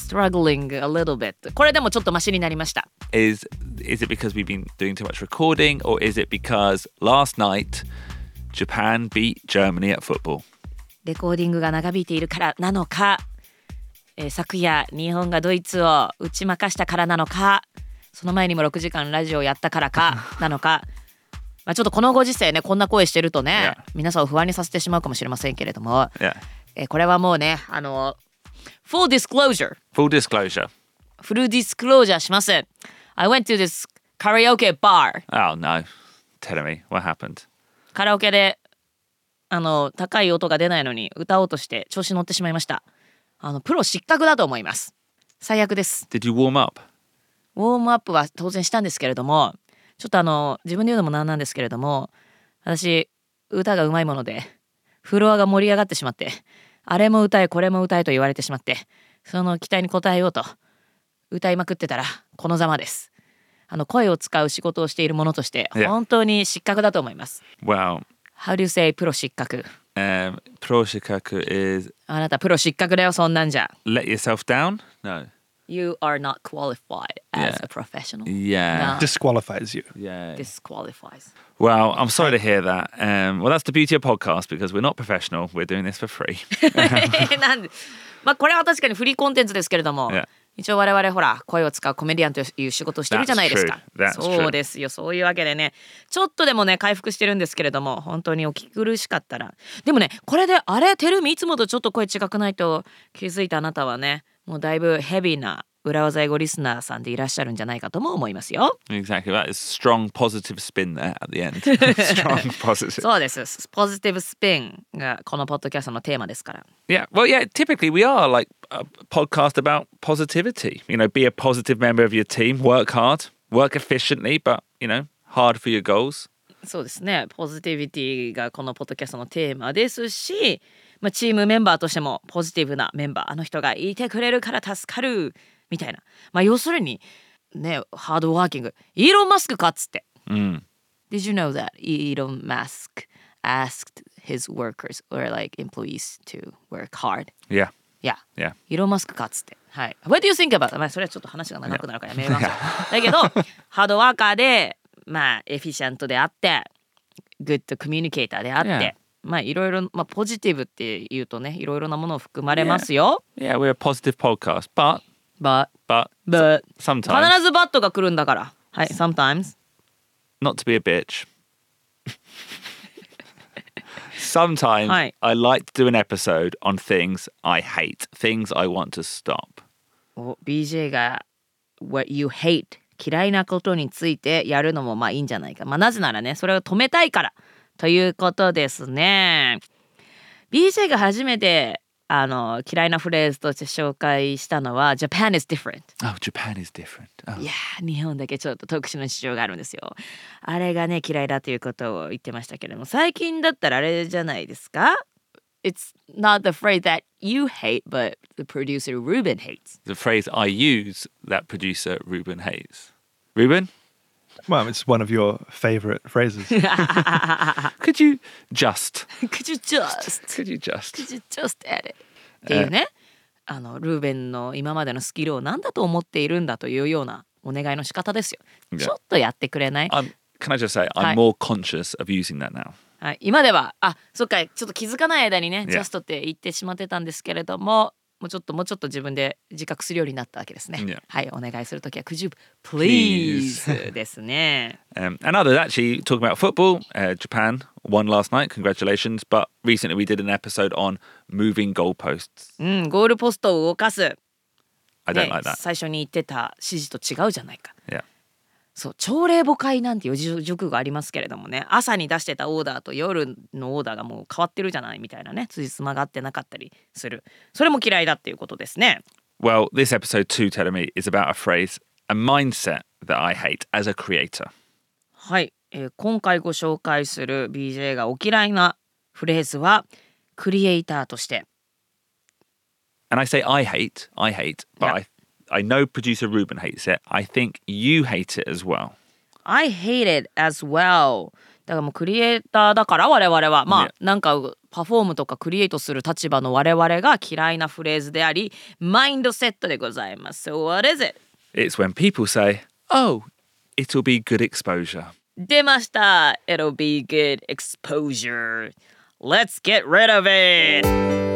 struggling a little bit. これでもちょっとマシになりました。Is is it because we've been doing too much recording, or is it because last night Japan beat Germany at football? レコーディングが長引いているからなのか、えー昨夜日本がドイツを打ち負かしたからなのか？その前にも6時間ラジオやったからか？なのか？まあちょっとこのご時世ねこんな声してるとね.皆さんを不安にさせてしまうかもしれませんけれども.えーこれはもうねあの full disclosure Full disclosure. フルディスクロージャーします I went to this karaoke bar Oh no. Tell me what happened? カラオケであの高い音が出ないのに歌おうとして調子乗ってしまいましたあのプロ失格だと思います最悪です Did you warm up? ウォームアップは当然したんですけれどもちょっとあの自分で言うのもなんなんですけれども私歌がうまいものでフロアが盛り上がってしまってあれも歌えこれも歌えと言われてしまってその期待に応えようと歌いまくってたらこのざまです。あの声を使う仕事をしているものとして本当に失格だと思います。Well, How do you say プロ失格？Um, proshikaku is あなたプロ失格だよそんなんじゃ。Let yourself down? No. You are not qualified as Yeah. a professional Yeah. No. disqualifies you. Yeah. disqualifies Well, I'm sorry to hear that. Um, well, that's the beauty of podcast because we're not professional. We're doing this for free. なんでまあこれは確かにフリーコンテンツですけれども、Yeah. 一応我々ほら声を使うコメディアンという仕事をしてるじゃないですか That's true. That's true. そうですよそういうわけでねちょっとでもね回復してるんですけれども本当にお聞き苦しかったらでもねこれであれテルミいつもとちょっと声違くないと気づいたあなたはねもうだいぶヘビーな裏技英語リスナーさんでいらっしゃるんじゃないかとも思いますよ exactly. That is strong positive spin there at the end. strong positive. そうですポジティブスピンがこのポッドキャストのテーマですから Yeah. Well, yeah. Typically, we are like a podcast about positivity. You know, be a positive member of your team. Work hard. Work efficiently, but you know, hard for your goals. そうですねポジティビティがこのポッドキャストのテーマですし、まあ、チームメンバーとしてもポジティブなメンバーあの人がいてくれるから助かるみたいなまあ要するにねハードワーキングイーロン・マスクかっつって Mm. Did you know that Elon Musk asked his workers or like employees to work hard? Yeah. Yeah. Yeah. イーロン・マスクかっつって。はい。What do you think about? まあそれはちょっと話が長くなるからやめましょう。だけど、ハードワーカーで、まあエフィシャントであって、グッドコミュニケーターであって.まあいろいろ、まあポジティブって言うとね、いろいろなものを含まれますよ。Yeah. We're a positive podcast, but But, but but, sometimes 必ずバットが来るんだから。はい、sometimes. not to be a bitch. Sometimes Hi. I like to do an episode on things I hate, things I want to stop. お BJ が What you hate 嫌いなことについてやるのもまあいいんじゃないか。まあなぜならね、それを止めたいからということですね。BJ が初めてあの嫌いなフレーズとして紹介したのは Japan is different。Oh, Japan is different. Oh. いやー日本だけちょっと特殊な事情があるんですよ。あれがね嫌いだということを言ってましたけれども最近だったらあれじゃないですか It's not the phrase that you hate but the producer Ruben hates. The phrase I use that producer Ruben hates. Ruben, Well, it's one of your favorite phrases. could you just, Could you just could you just? Could you just edit? っていうね、あのルーベンの今までのスキルを何だと思っているんだというようなお願いの仕方ですよ。Yeah. ちょっとやってくれない、I'm, can I just say, I'm more conscious of using that now. はい、今ではあそっかちょっと気づかない間にね、Yeah. ジャストって言ってしまってたんですけれどももうちょっともうちょっと自分で自覚するようになったわけですね。Yeah. はいお願いするときは Could you please ですね。Um, and others actually talking about football. Uh, Japan won last night. Congratulations. But recently we did an episode on moving goalposts. うんゴールポストを動かす、I don't ね like that. 最初に言ってた指示と違うじゃないか。Yeah. そう朝礼母会なんていうじ塾がありますけれどもね朝に出してたオーダーと夜のオーダーがもう変わってるじゃないみたいなね辻褄が合ってなかったりするそれも嫌いだっていうことですね Well, this episode two, telling me, is about a phrase, a mindset that I hate as a creator. はい、えー今回ご紹介する BJ がお嫌いなフレーズはクリエイターとして And I say I hate, I hate, but Yeah. I, I know producer Ruben hates it. I think you hate it as well. I hate it as well だからもうクリエイターだから我々はまあ Yeah. なんかパフォームとかクリエイトする立場の我々が嫌いなフレーズでありマインドセットでございます So what is it? It's when people say, oh, it'll be good exposure. 出ました It'll be good exposure Let's get rid of it!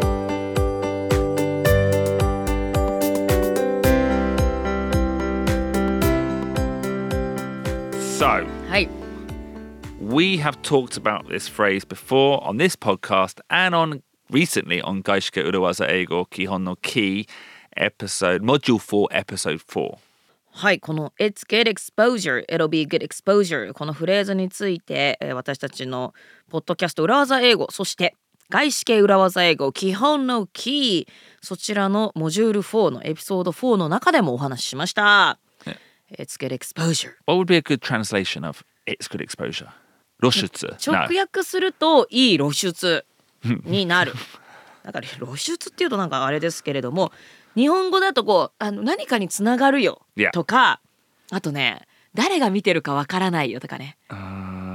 We have talked about this phrase before on this podcast and on recently on Gaishike Urawaza Eigo Kihon no Ki episode, module 4, episode 4. はい、この It's good exposure, it'll be good exposure このフレーズについて、えー私たちのポッドキャスト裏技英語そして外資系裏技英語基本のキーそちらのモジュール4のエピソード4の中でもお話ししました。It's good exposure What would be a good translation of it's good exposure? 露出。直.訳するといい露出になる。だから露出っていうとなんかあれですけれども日本語だとこうあの何かにつながるよ.とかあとね誰が見てるかわからないよとかね。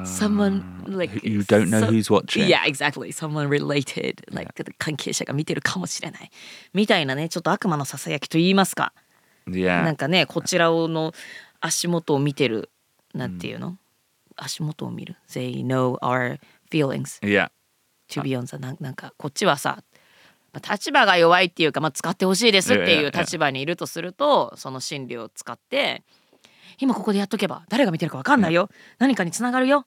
Someone like You don't know who's watching. Yeah, exactly. Someone related. Like 関係者が見てるかもしれない。みたいなねちょっと悪魔のささやきと言いますか。な.んかねこちらの足元を見てるなんていうの、足元を見る They know our feelings Yeah. to be on the なんなんかこっちはさまあ立場が弱いっていうか、まあ、使ってほしいですっていう立場にいるとするとその心理を使って今ここでやっとけば誰が見てるか分かんないよ何かにつながるよ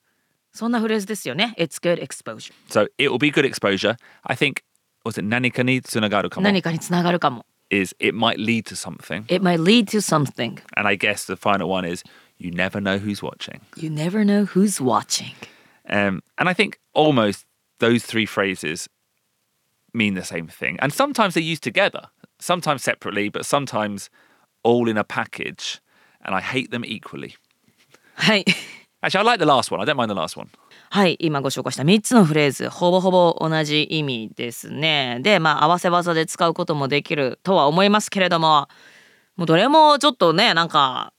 そんなフレーズですよね It's good exposure So it will be good exposure. I think, was it nanika ni tsunagaru kamo? 何かにつながるかも Is it might lead to something. It might lead to something And I guess the final one is you never know who's watching. You never know who's watching Um, and I think almost those three phrases mean the same thing. And sometimes they're used together, sometimes separately, but sometimes all in a package. And I hate them equally. はい Actually, I like the last one. I don't mind the last one. はい今ご紹介した3つのフレーズほぼほぼ同じ意味ですねでまあ合わせ技で使うこともできるとは思いますけれどももうどれもちょっとねなんか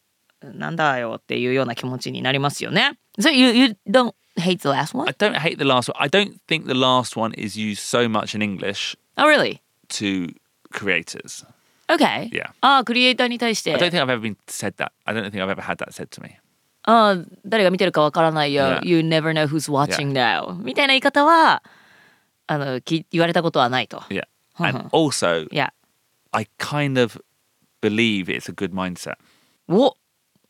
なんだよっていうような気持ちになりますよね So you, you don't hate the last one? I don't hate the last one. I don't think the last one is used so much in English Oh really? to creators. Okay. Yeah. ああクリエイターに対して I don't think I've ever been said that. I don't think I've ever had that said to me. ああ誰が見てるかわからないよ、Yeah. You never know who's watching now みたいな言い方はあのき言われたことはないと Yeah. And also, いや I kind of believe it's a good mindset. お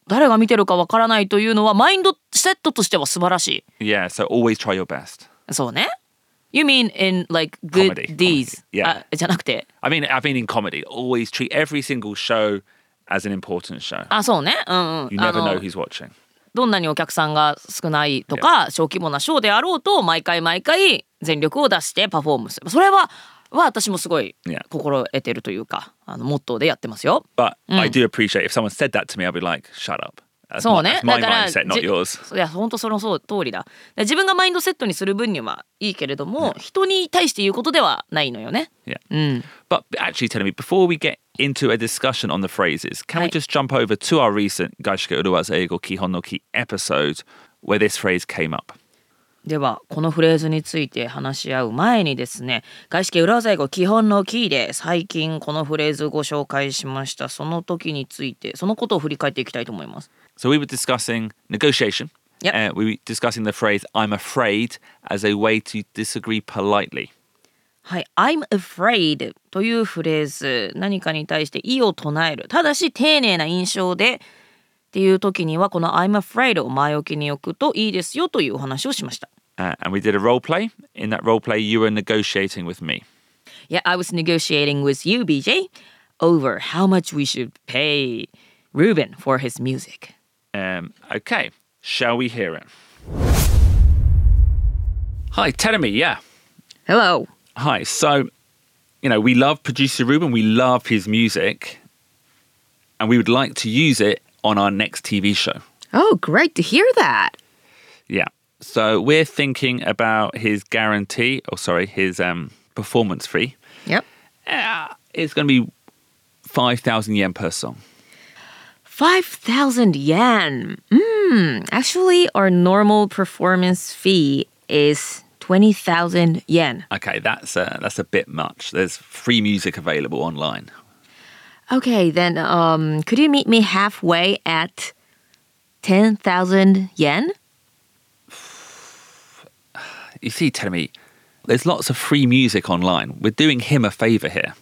誰が見てるかわからないというのはマインドセットとしては素晴らし Yeah. So always try your best. いそうね You mean in like good Comedy, deeds comedy, yeah. あじゃなくて I mean, I mean in comedy, always treat every single show as an important show. あそうねうんうん You あ never の know who's watching. どんなにお客さんが少ないとか小規模なショーであろうと毎回毎回全力を出してパフォームするそれはは私もすごい.心得てるというかあのモットーでやってますよ But I do appreciate if someone said that to me, I'll be like, shut up. そうねだから.いや本当そのそう通りだで自分がマインドセットにする分にはいいけれども、人に対して言うことではないのよね Yeah. うん But actually, telling me before we get into a discussion on the phrases, can we just jump over to our recent Gaishike Uruwaza Eigo Kihon no Ki episode where this phrase came up? ではこのフレーズについて話し合う前にですね外資系裏技英語基本のキーで最近このフレーズご紹介しましたその時についてそのことを振り返っていきたいと思います So we were discussing negotiation. Yep. Uh, we were discussing the phrase "I'm afraid" as a way to disagree politely. はい「I'm afraid」というフレーズ何かに対して異を唱えるただし丁寧な印象でっていう時にはこの「I'm afraid」を前置きに置くといいですよというお話をしました Uh, and we did a role play. In that role play, you were negotiating with me. Yeah, I was negotiating with you, BJ, over how much we should pay Ruben for his music. Um, okay, shall we hear it? Hi, Telemi. Yeah. Hello. Hi. So, you know, we love producer Ruben. We love his music, and we would like to use it on our next TV show. Oh, great to hear that. Yeah. So we're thinking about his guarantee, or sorry, his um, performance fee. Yep. Uh, it's going to be 5,000 yen per song. 5,000 yen. Mm, actually, our normal performance fee is 20,000 yen. Okay, that's a, that's a bit much. There's free music available online. Okay, then um, could you meet me halfway at 10,000 yen? You see, Telemi, there's lots of free music online. We're doing him a favor here.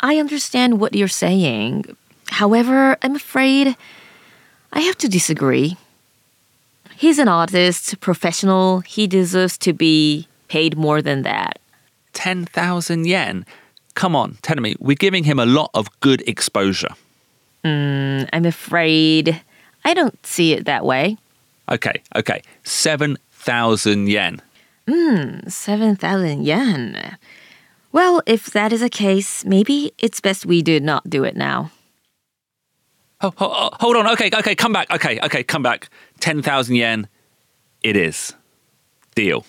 I understand what you're saying. However, I'm afraid I have to disagree. He's an artist, professional. He deserves to be paid more than that. 10,000 yen. Come on, Telemi, we're giving him a lot of good exposure. I'm afraid I don't see it that way. Okay, okay. 7,000 yen. 7,000 yen. Well, if that is the case, maybe it's best we do not do it now. Oh, ho- oh, hold on. Okay, okay, come back. Okay, okay, come back. 10,000 yen. It is. Deal.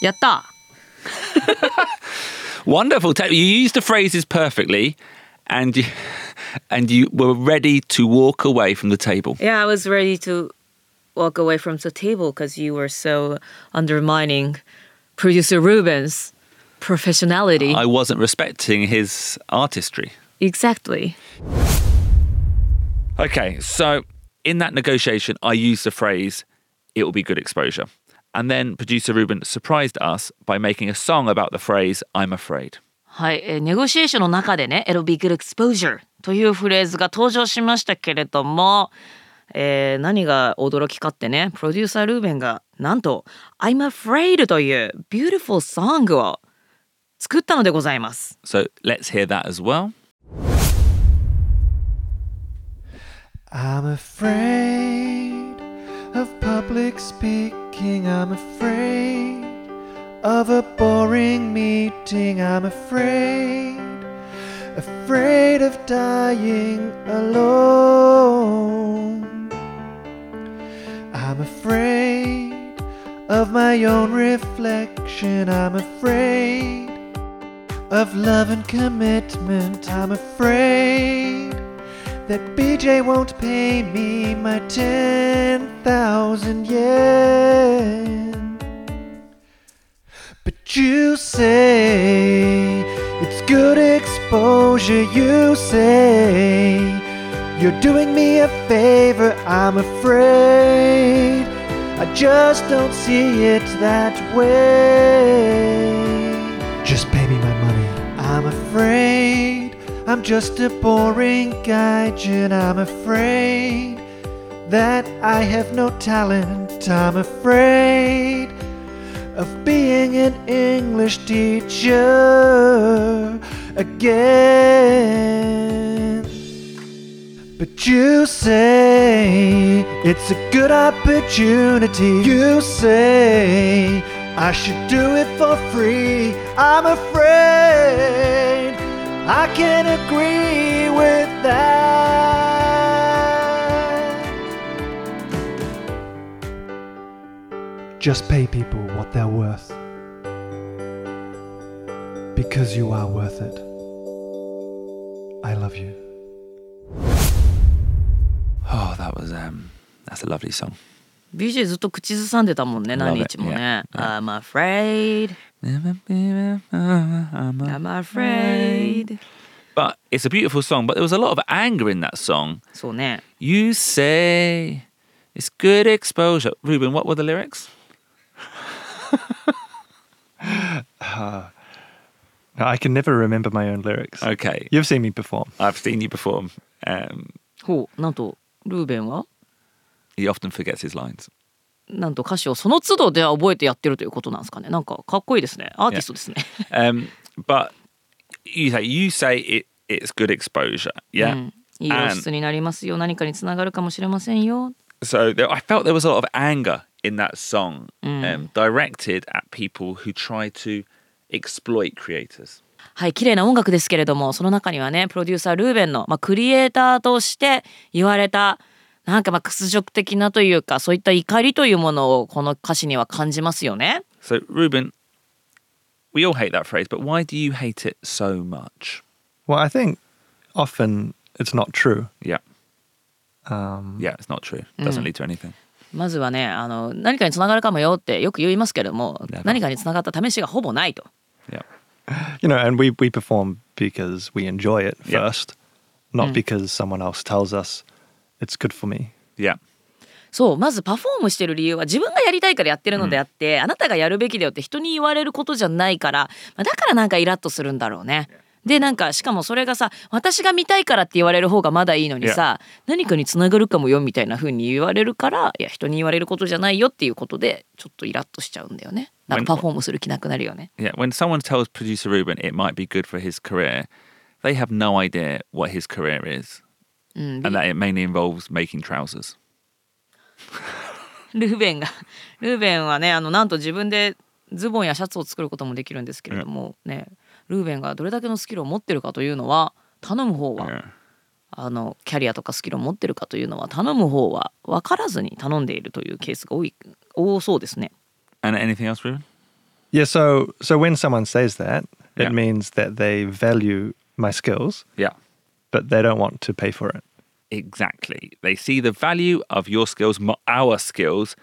やった Wonderful. You used the phrases perfectly and you, and you were ready to walk away from the table. Yeah, I was ready to walk away from the table because you were so undermining producer Ruben's professionality. I wasn't respecting his artistry. exactly. Okay, so in that negotiation, I used the phrase, it will be good exposure. And then producer Ruben surprised us by making a song about the phrase, I'm afraid. はい、えーネゴシエーションの中でね、It'll be good exposure というフレーズが登場しましたけれども、えー何が驚きかってね、プロデューサールーベンがなんと I'm afraid という beautiful song を作ったのでございます。 So let's hear that as well. I'm afraid of public speaking. I'm afraid of a boring meeting. I'm afraid, afraid of dying alone. I'm afraid of my own reflection. I'm afraid of love and commitment. I'm afraid that BJ won't pay me my 10,000 yen. But you say it's good exposure, you say you're doing me a favor. I'm afraid I just don't see it that way. Just pay me my money. I'm afraid I'm just a boring gaijin. I'm afraid that I have no talent. I'm afraid of being an English teacher again. But you say it's a good opportunity. You say I should do it for free. I'm afraid I can agree with that. Just pay people what they're worth. Because you are worth it. I love you. Oh, that was um that's a lovely song. BJ ずっと口ずさんでたもんね、 Love 何 it, 日もね。 yeah, I'm afraid, I'm afraid. But it's a beautiful song, but there was a lot of anger in that song. そうね。 You say it's good exposure. Ruben, what were the lyrics? I can never remember my own lyrics. Okay. You've seen me perform. I've seen you perform. Um, ほう、なんと、ルーベンは he often forgets his lines. なんと歌詞をその都度では覚えてやってるということなんですかね。なんかかっこいいですね。アーティストですね。Um, but you say you say it it's good exposure. う Yeah. んいい露出になりますよ。何かにつながるかもしれませんよ。So there, I felt there was a lot of anger in that song, um, directed at people who try to exploit creators. はい、綺麗な音楽ですけれども、その中にはね、プロデューサールーベンの、まあ、クリエイターとして言われた、なんかまあ屈辱的なというかそういった怒りというものをこの歌詞には感じますよね。So, Ruben, we all hate that phrase, but why do you hate it so much? Well, I think often it's not true. Yeah. Um, Yeah, it's not true. Doesn't lead to anything. まずはねあの何かにつながるかもよってよく言いますけれども.何かにつながった試しがほぼないと。Yeah. You know, and we, we perform because we enjoy it Yeah. first, not because someone else tells us it's good for me. Yeah. そうまずパフォームしてる理由は自分がやりたいからやってるのであって、あなたがやるべきだよって人に言われることじゃないから、まあだからなんかイラッとするんだろうね。でなんかしかもそれがさ私が見たいからって言われる方がまだいいのにさ何かにつながるかもよみたいな風に言われるからいや人に言われることじゃないよっていうことでちょっとイラッとしちゃうんだよね。なんかパフォームする気なくなるよね。Yeah. When someone tells producer Ruben it might be good for his career, they have no idea what his career is. ルーベンが、ルーベンはね、あのなんと自分でズボンやシャツを作ることもできるんですけれども、ルーベンがどれだけのスキルを持ってるかというのは、頼む方は、あのキャリアとかスキルを持ってるかというのは、頼む方はわからずに頼んでいるというケースが多い、多そうですね。And anything else, Yeah, so, when someone says that, it、means that they value my skills. But they don't want to pay for it. Exactly. They see the value of your skills, our skills,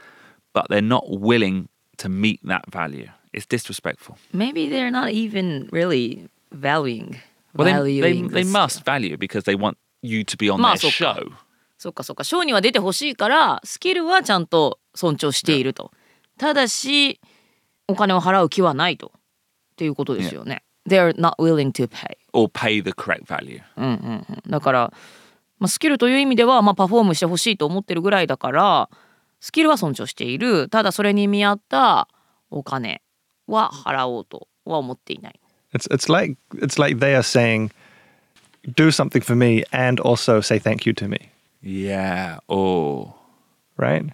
but they're not willing to meet that value. It's disrespectful. Maybe they're not even really valuing Well, they, they, valuing they the must value because they want you to be on their show. そっかそっかショーには出てほしいからスキルはちゃんと尊重しているとただしお金を払う気はないとっていうことですよね。They're not willing to pay、or pay the correct value. うんうんうん、だから、まあ、スキルという意味では、まあ、パフォームしてほしいと思ってるぐらいだからスキルは尊重しているただそれに見合ったお金は払おうとは思っていない。It's it's like it's like they are saying, do something for me and also say thank you to me, Yeah. Oh. right?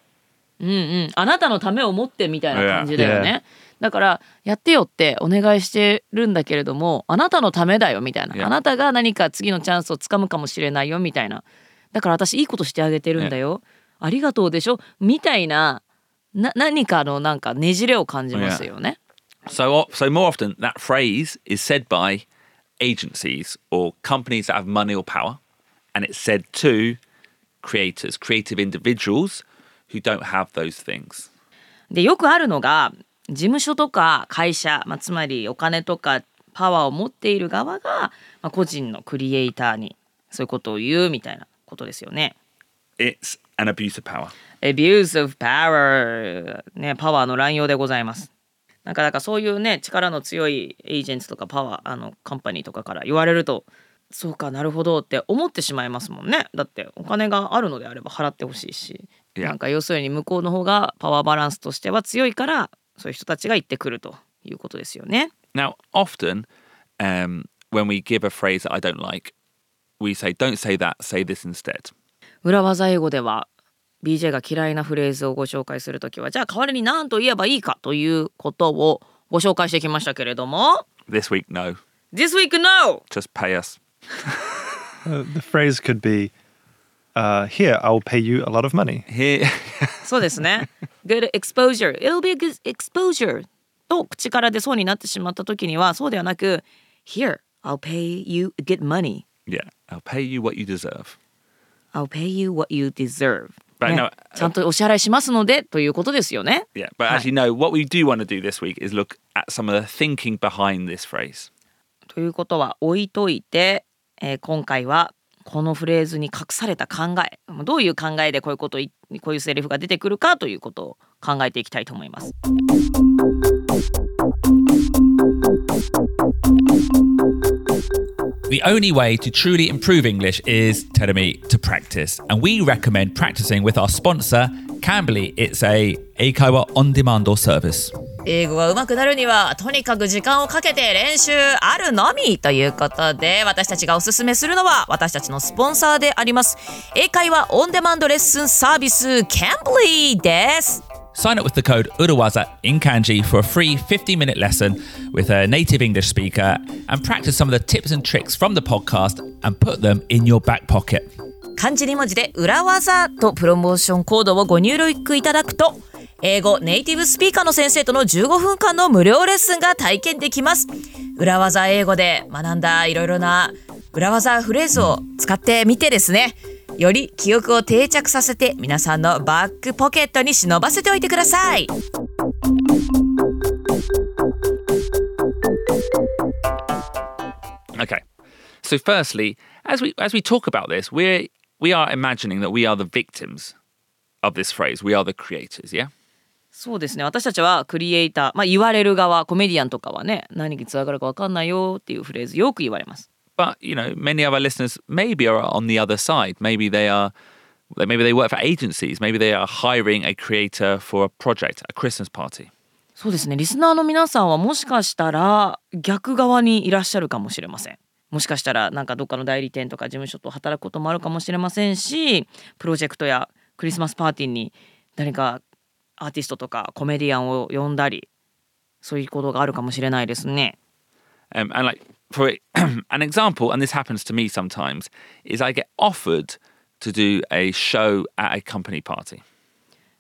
うんうん、あなたのためを思ってみたいな感じだよね。Yeah. だからやってよってお願いしてるんだけれどもあなたのためだよみたいな、Yeah. あなたが何か次のチャンスをつかむかもしれないよみたいなだから私いいことしてあげてるんだよ、ありがとうでしょみたいなな何かのなんかねじれを感じますよね。So, o- so more often, that phrase is said by agencies or companies that have money or power, and it's said to creators, creative individuals who don't have those things. でよくあるのが事務所とか会社、まあ、つまりお金とかパワーを持っている側が、まあ、個人のクリエイターにそういうことを言うみたいなことですよね。It's an abuse of power. abuse of power. ねパワーの乱用でございます。なんかだからそういうね力の強いエージェントとかパワーあのカンパニーとかから言われるとそうかなるほどって思ってしまいますもんね。だってお金があるのであれば払ってほしいし。なんか要するに向こうの方がパワーバランスとしては強いからそういう人たちが言ってくるということですよね Now, often um, when we give a phrase that I don't like, we say, don't say that, say this instead. 裏技英語では BJ が嫌いなフレーズをご紹介するときはじゃあ代わりに何と言えばいいかということをご紹介してきましたけれども This week, no. This week no! Just pay us. Uh, the phrase could be, uh, "Here, I'll pay you a lot of money." Here, そうですね。Good exposure. It'll be a good exposure. と口から出そうになってしまった時にはそうではなく Here, I'll pay you good money. yeah, I'll pay you what you deserve. I'll pay you what you deserve. But ね no, ちゃんとお支払いしますのでということですよね。Yeah, but actually, no. What we do want to do this week is look at some of the thinking behind this phrase. ということは置いといて、えー今回はこのフレーズに隠された考えどういう考えでこういうことこういうセリフが出てくるかということを考えていきたいと思います。The only way to truly improve English is, Teremi, to practice. And we recommend practicing with our sponsor, Cambly. It's a Eikawa on demand service. 英語が上手くなるにはとにかく時間をかけて練習あるのみということで私たちがおすすめするのは私たちのスポンサーであります英会話オンデマンドレッスンサービス Cambly です Sign up with the code Urawaza in Kanji for a free 50 minute lesson with a native English speaker and practice some of the tips and tricks from the podcast and put them in your back pocket. 漢字2文字で裏技とプロモーションコードをご入力いただくと英語ネイティブスピーカーの先生との15分間の無料レッスンが体験できます裏技英語で学んだいろいろな裏技フレーズを使ってみてですねより記憶を定着させて皆さんのバックポケットに忍ばせておいてください Okay. So firstly, as we as we talk about this, we're we are imagining that we are the victims of this phrase. We are the creators, yeah? そうですね私たちはクリエイター、まあ、言われる側コメディアンとかはね何につながるか分かんないよっていうフレーズよく言われます But you know, many of our listeners maybe are on the other side. Maybe they are maybe they work for agencies. Maybe they are hiring a creator for a project, a Christmas party. そうですねリスナーの皆さんはもしかしたら逆側にいらっしゃるかもしれませんもしかしたらなんかどっかの代理店とか事務所と働くこともあるかもしれませんしプロジェクトやクリスマスパーティーに何かアーティストとかコメディアンを呼んだりそういうことがあるかもしれないですね Um, and like for an example, and this happens to me sometimes, is I get offered to do a show at a company party.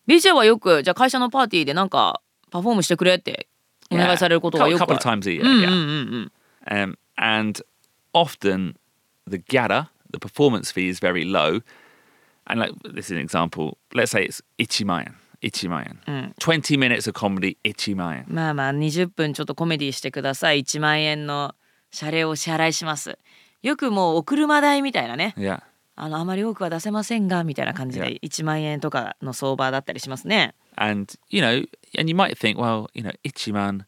BJ はよくじゃあ会社のパーティーでなんかパフォームしてくれってお願いされることが a よくあ couple る of times a year. yeah. Um, and often the GADA, the performance fee is very low. And like this is an example. Let's say it's Ichimayan. Ichimayan. 20 minutes of comedy, Ichimayan. まあまあ20分ちょっとコメディしてください1万円の謝礼をお支払いしますよくもうお車代みたいなね Yeah. あのあまり多くは出せませんがみたいな感じで1万円とかの相場だったりしますね And, you know, and you might think, well, you know, Ichiman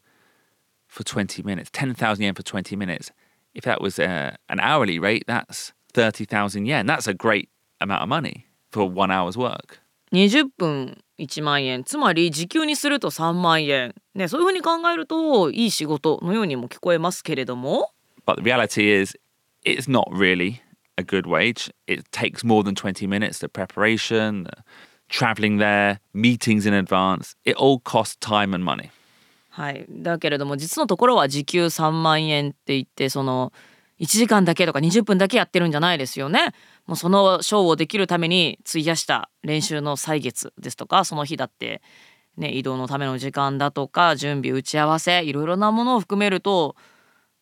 for 20 minutes, 10,000 yen for 20 minutes. If that was uh, an hourly rate, that's 30,000 yen. That's a great amount of money for one hour's work. 20分1万円つまり時給にすると3万円ねそういうふうに考えるといい仕事のようにも聞こえますけれども But the reality is, it's not really a good wage. It takes more than 20 minutes. The preparation, the traveling there, meetings in advance, it all costs time and money. はいだけれども実のところは時給3万円って言ってその1時間だけとか20分だけやってるんじゃないですよね。もうそのショーをできるために費やした練習の歳月ですとかその日だって、ね、移動のための時間だとか準備打ち合わせいろいろなものを含めると、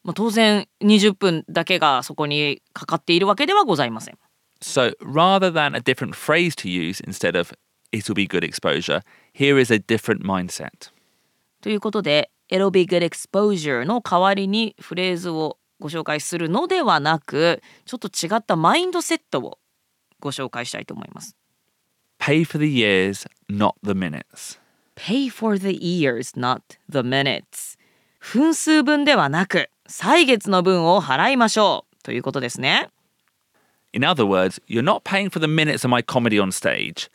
まあ、当然20分だけがそこにかかっているわけではございません。So rather than a different phrase to use instead of it'll be good exposure, here is a different mindset. ということで「It'll be good exposure」の代わりにフレーズをご紹介するのではなくちょっと違ったマインドセットをご紹介したいと思います。Pay for the years, not the minutes. Pay for the years, not the minutes 分数分ではなく歳月の分を払いましょうということですね。In other words, you're not paying for the minutes of my comedy on stage.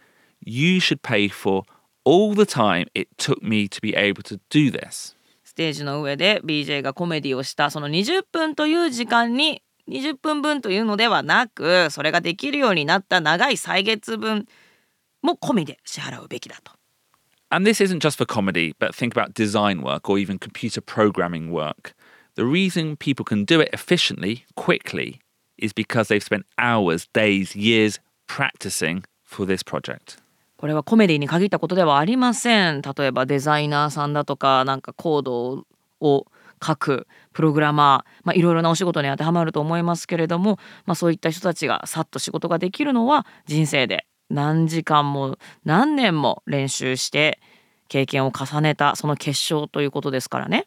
You should pay for all the time it took me to be able to do this. ステージの上で BJ がコメディをしたその20分という時間に20分分というのではなくそれができるようになった長い歳月分も込みで支払うべきだと。 And this isn't just for comedy, but think about design work or even computer programming work. The reason people can do it efficiently, quickly, is because they've spent hours, days, years practicing for this project. これはコメディに限ったことではありません。例えばデザイナーさんだとかなんかコードを書くプログラマー、まあ、いろいろなお仕事に当てはまると思いますけれども、まあ、そういった人たちがさっと仕事ができるのは人生で何時間も何年も練習して経験を重ねたその結晶ということですからね。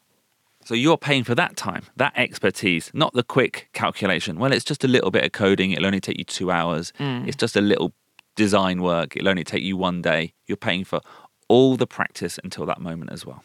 So you're paying for that time, that expertise, not the quick calculation. Well, it's just a little bit of coding. It'll only take you two hours. It's just a little design work. It'll only take you one day. You're paying for all the practice until that moment as well.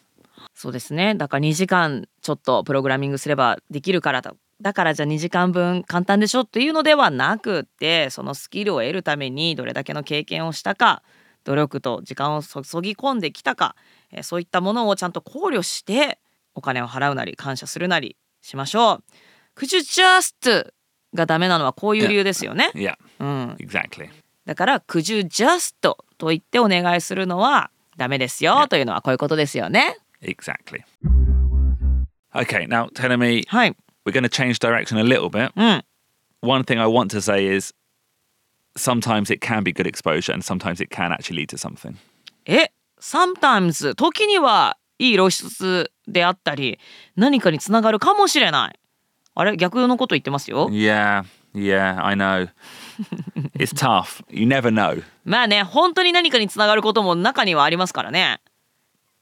そうですねだから2時間ちょっとプログラミングすればできるからだだからじゃあ2時間分簡単でしょっていうのではなくってそのスキルを得るためにどれだけの経験をしたか努力と時間を注ぎ込んできたかえーそういったものをちゃんと考慮してお金を払うなり感謝するなりしましょう。Could you just がダメなのはこういう理由ですよね。Yeah, うん、exactly. だから Could you just と言ってお願いするのはダメですよというのはこういうことですよね。Exactly. Okay, now telling me はい。we're going to change direction a little bit. うん。One thing I want to say is sometimes it can be good exposure and sometimes it can actually lead to something. え sometimes 時にはいい露出であったり何かにつながるかもしれないあれ逆のこと言ってますよ Yeah, yeah, I know. it's tough. You never know. まあね本当に何かにつながることも中にはありますからね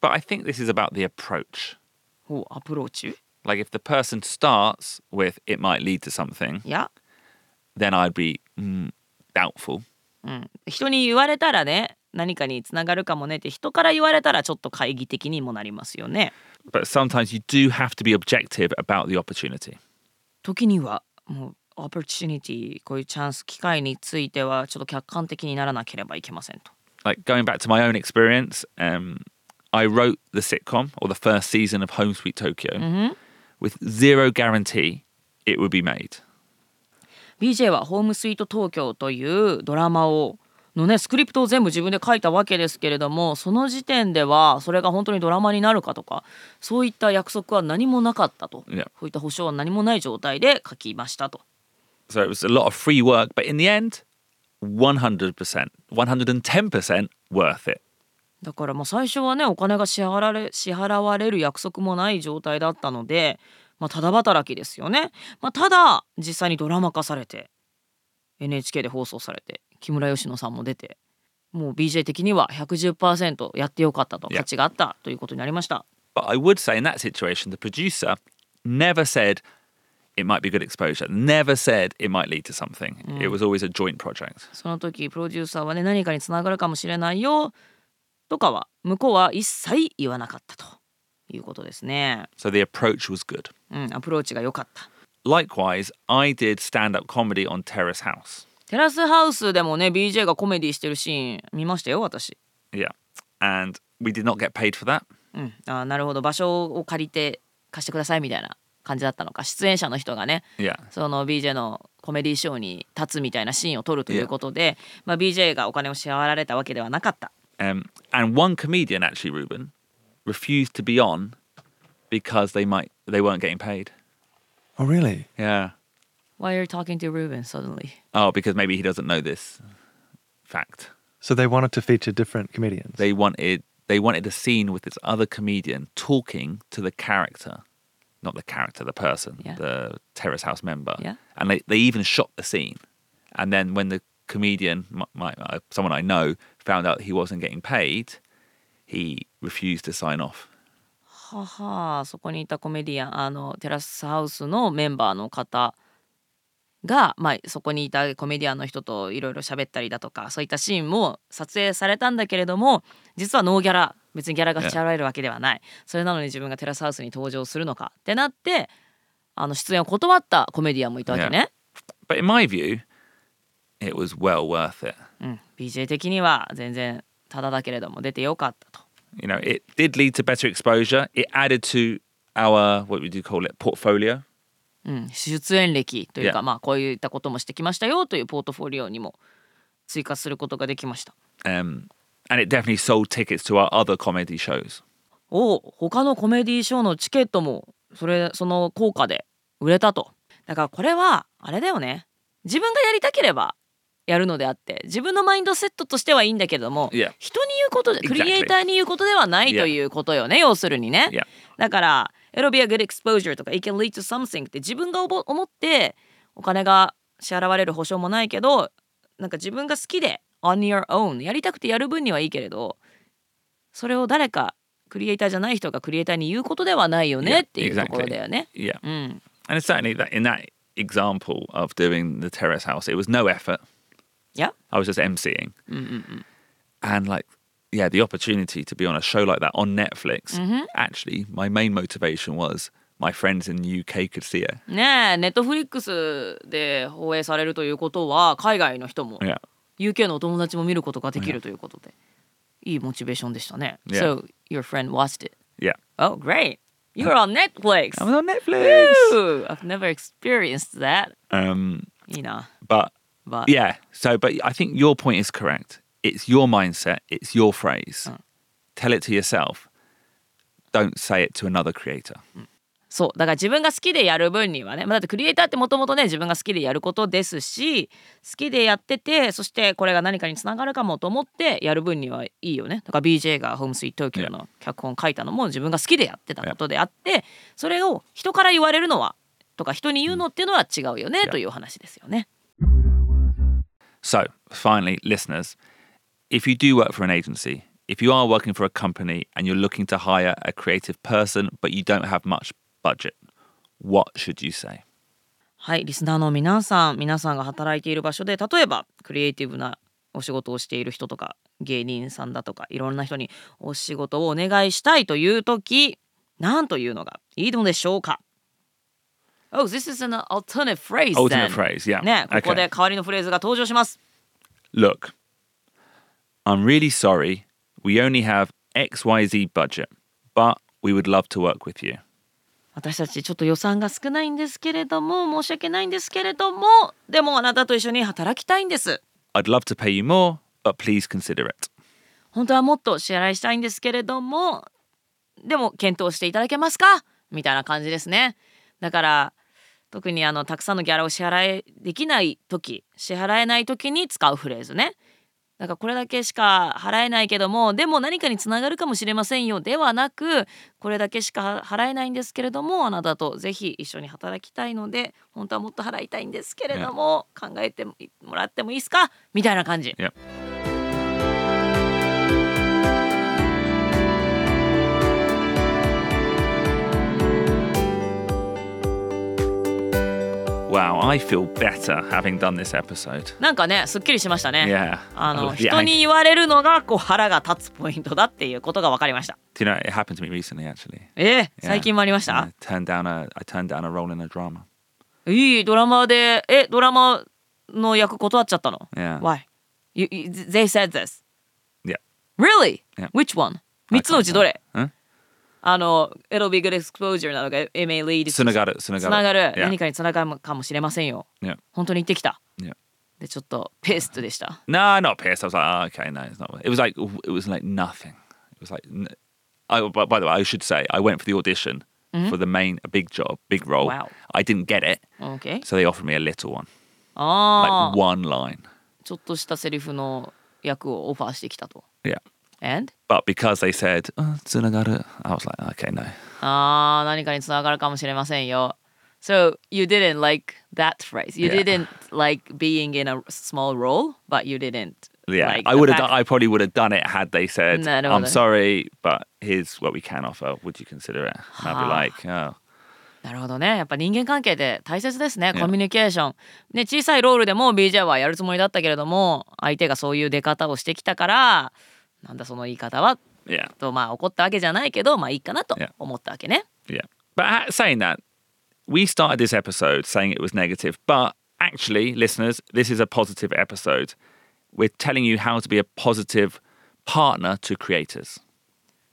But I think this is about the approach. おアプローチ Like if the person starts with it might lead to something, いや、then I'd be mm, doubtful. うん、人に言われたらね何かにつながるかもねって人から言われたらちょっと懐疑的にもなりますよね But sometimes you do have to be objective about the opportunity. 時にはもうオプチュニティこういうチャンス機会についてはちょっと客観的にならなければいけませんと Like going back to my own experience, um, I wrote the sitcom or the first season of Home Sweet Tokyo with zero guarantee it would be made. BJ は「ホームスイート東京」というドラマをのねスクリプトを全部自分で書いたわけですけれどもその時点ではそれが本当にドラマになるかとかそういった約束は何もなかったと.そういった保証は何もない状態で書きましたと So it was a lot of free work, but in the end, 100%, 110% worth it. だからもう最初はねお金が支払われ支払われる約束もない状態だったので、まあ、ただ働きですよね、まあ、ただ実際にドラマ化されて NHK で放送されて木村佳乃さんも出てもう BJ 的には110%やってよかったと.価値があったということになりました But I would say in that situation, the producer never said it might be good exposure, never said it might lead to something. It was always a joint project. その時プロデューサーはね何かにつながるかもしれないよとかは向こうは一切言わなかったということですね So the approach was good. うんアプローチが良かった Likewise, I did stand up comedy on Terrace House. テラスハウスでもね BJ がコメディしてるシーン見ましたよ私 Yeah. And we did not get paid for that. うんあーなるほど場所を借りて貸してくださいみたいな 感じだったのか出演者の人がね Yeah. その BJ のコメディショーに立つみたいなシーンを撮るということで、まあ、BJ がお金を支払われたわけではなかった。Um, and one comedian, actually, Ruben, refused to be on because they might they weren't getting paid. Oh, really? Yeah. Why are you talking to Ruben suddenly? Oh, because maybe he doesn't know this fact. So they wanted to feature different comedians. They wanted they wanted a scene with this other comedian talking to the character, not the character, the person, Yeah. the terrace house member. Yeah. And they, they even shot the scene. And then when the comedian, my, my, uh, someone I know, found out he wasn't getting paid, he refused to sign off. ははそこにいたコメディアンあのテラスハウスのメンバーの方が、まあ、そこにいたコメディアンの人といろいろ喋ったりだとかそういったシーンも撮影されたんだけれども実はノーギャラ別にギャラが支払われるわけではないそれなのに自分がテラスハウスに登場するのかってなってあの出演を断ったコメディアンもいたわけね。But in my view, it was well worth it. うん、BJ 的には全然ただだけれども出てよかったと。You know, it did lead to better exposure. It added to our, what would you call it, portfolio. うん、出演歴というか、Yeah. まあこういったこともしてきましたよというポートフォリオにも追加することができました。Um, and it definitely sold tickets to our other comedy shows. おお他のコメディショーのチケットもそれその効果で売れたと。だからこれはあれだよね自分がやりたければやるのであって自分のマインドセットとしてはいいんだけれども、Yeah. 人に言うことで.クリエイターに言うことではないということよね、要するにね。Yeah. だから「It'll be a good exposure」とか「It can lead to something」って自分が思思ってお金が支払われる保証もないけどなんか自分が好きで on your own やりたくてやる分にはいいけれどそれを誰かクリエイターじゃない人がクリエイターに言うことではないよね Yeah, っていうところだよね。Yeah. うん、And it's certainly that in that example of doing the terrace house, it was no effort. いや I was just emceeing. And like, yeah, the opportunity to be on a show like that on Netflix, actually, my main motivation was my friends in the UK could see it. ねえネットフリックスで放映されるということは海外の人も Yeah. UK のお友達も見ることができるということでいいモチベーションでしたね。 Yeah. So your friend watched it. Yeah. Oh, great. You're on Netflix. I was on Netflix. Woo! I've never experienced that. Um, いいな。 but But yeah, so, but I think your point is correct. It's your mindset, it's your phrase. Tell it to yourself. Don't say it to another creator. そうだから自分が好きでやる分にはね、まあ、だってクリエイターってもともとね自分が好きでやることですし好きでやっててそしてこれが何かにつながるかもと思ってやる分にはいいよね。だから BJ が「ホームスイート東京」の脚本書いたのも自分が好きでやってたことであってそれを人から言われるのはとか人に言うのっていうのは違うよねというお話ですよね。So, finally, listeners, if you do work for an agency, if you are working for a company and you're looking to hire a creative person but you don't have much budget, what should you say? はい、リスナーの皆さん、皆さんが働いている場所で、例えばクリエイティブなお仕事をしている人とか、芸人さんだとか、いろんな人にお仕事をお願いしたいというとき、何というのがいいのでしょうか Oh, this is an alternate phrase. Alternate phrase, yeah. ね、ここ.で代わりのフレーズが登場します。Look, I'm really sorry. We only have XYZ budget, but we would love to work with you. 私たちちょっと予算が少ないんですけれども、申し訳ないんですけれども、でもあなたと一緒に働きたいんです。I'd love to pay you more, but please consider it. 本当はもっと支払いしたいんですけれどもでも検討していただけますか？みたいな感じですねだから特にあのたくさんのギャラを支払いできない時支払えない時に使うフレーズねだからこれだけしか払えないけどもでも何かにつながるかもしれませんよ。ではなくこれだけしか払えないんですけれどもあなたとぜひ一緒に働きたいので本当はもっと払いたいんですけれども考えてもらってもいいですか？みたいな感じ。Yep. Wow, I feel better having done this episode. なんかねすっきりしましたね。Yeah. あの人に言われるのがこう腹が立つポイントだっていうことが分かりました。Do you know, it happened to me recently actually. えー Yeah. 最近もありました I turned down a I turned down a role in a drama. いいドラマでえドラマの役断っちゃったの Yeah. Why? You, you, they said this. Yeah. Really? Yeah. Which one? 3つのうちどれ Huh? あの It'll be good exposure なのか It may lead to つながる、つながる。つながる Yeah. 何かにつながるかもしれませんよ。Yeah. 本当に言ってきた。Yeah. でちょっとペーストでした。No, not pissed. I was like, oh, okay, no, it's not. It was like it was like nothing. It was like, I, by, by the way, I should say I went for the audition for the main, a big job, big role. Wow. I didn't get it, OK? so they offered me a little one, あ like あ、one line. ちょっとしたセリフの役をオファーしてきたと。Yeah, And? but because they said oh, つながる I was like, okay, no. ああ、何かにつながるかもしれませんよ。So you didn't like that phrase. You Yeah. didn't like being in a small role, but you didn't. Yeah, like I the would have. fact- Done, I probably would have done it had they said, No, no, "I'm no. sorry, but here's what we can offer. Would you consider it?" And I'd be Ah. like, "Oh, なるほどね。やっぱ人間関係って大切ですね。Yeah. コミュニケーション。ね、小さいロールでも BJ はやるつもりだったけれども、相手がそういう出方をしてきたから、なんだその言い方は yeah, とまあ怒ったわけじゃないけど、まあいいかなと Yeah. 思ったわけね。yeah." But ha- saying that, we started this episode saying it was negative, but actually, listeners, this is a positive episode. We're telling you how to be a positive partner to creators.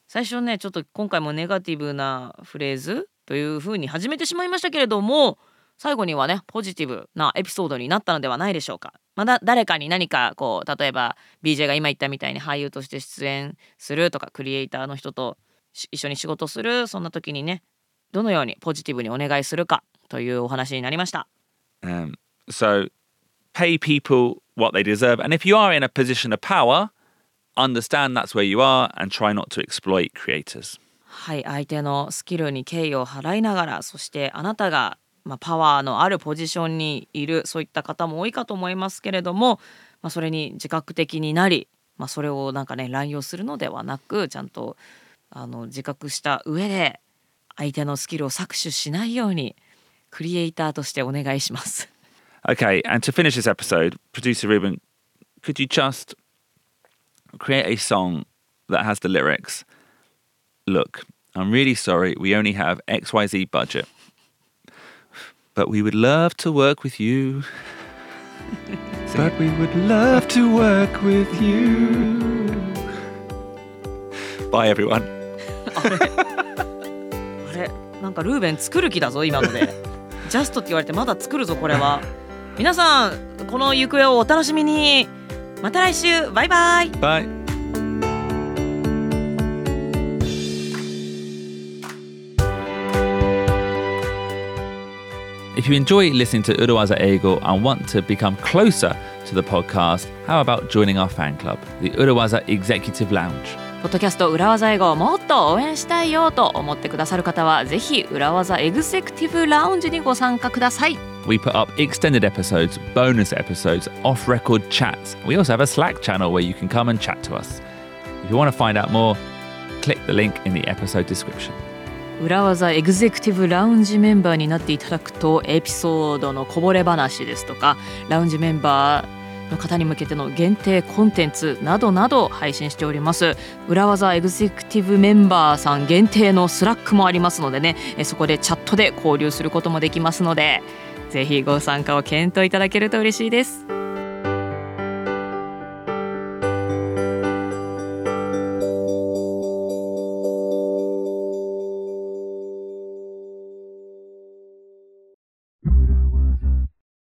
最初ねちょっと今回もネガティブなフレーズというふうに始めてしまいましたけれども最後にはねポジティブなエピソードになったのではないでしょうか。まだ誰かに何かこう例えば BJ が今言ったみたいに俳優として出演するとかクリエイターの人とし一緒に仕事するそんな時にねどのようにポジティブにお願いするかというお話になりました。Um, so, pay people what they deserve, and if you are in a position of power, understand that's where you are and try not to exploit creators. はい相手のスキルに敬意を払いながらそしてあなたが、まあ、パワーのあるポジションにいるそういった方も多いかと思いますけれども、まあ、それに自覚的になり、まあ、それをなんかね乱用するのではなくちゃんとあの自覚した上で相手のスキルを搾取しないようにクリエイターとしてお願いします。Okay, and to finish this episode, producer Ruben, could you just create a song that has the lyrics? Look, I'm really sorry, we only have XYZ budget. But we would love to work with you. But we would love to work with you. Bye, everyone. あれなんかルーベン作る気だぞ今のでジャストって言われてまだ作るぞこれは皆さんこの行方をお楽しみにまた来週バイバイ Bye. if you enjoy listening to Urawaza Eigo and want to become closer to the podcast, how about joining our fan club, the Urawaza Executive Lounge? ポッドキャスト裏技英語をもっと応援したいよと思ってくださる方はぜひ裏技エグゼクティブラウンジにご参加ください We put up extended episodes, bonus episodes, off record chats. We also have a Slack channel where you can come and chat to us. If you want to find out more, click the link in the episode description. 裏技エグゼクティブラウンジメンバーになっていただくとエピソードのこぼれ話ですとかラウンジメンバーの方に向けての限定コンテンツなどなど配信しております。裏技エグゼクティブメンバーさん限定の Slack もありますのでねえそこでチャットで交流することもできますのでぜひご参加を検討いただけると嬉しいです。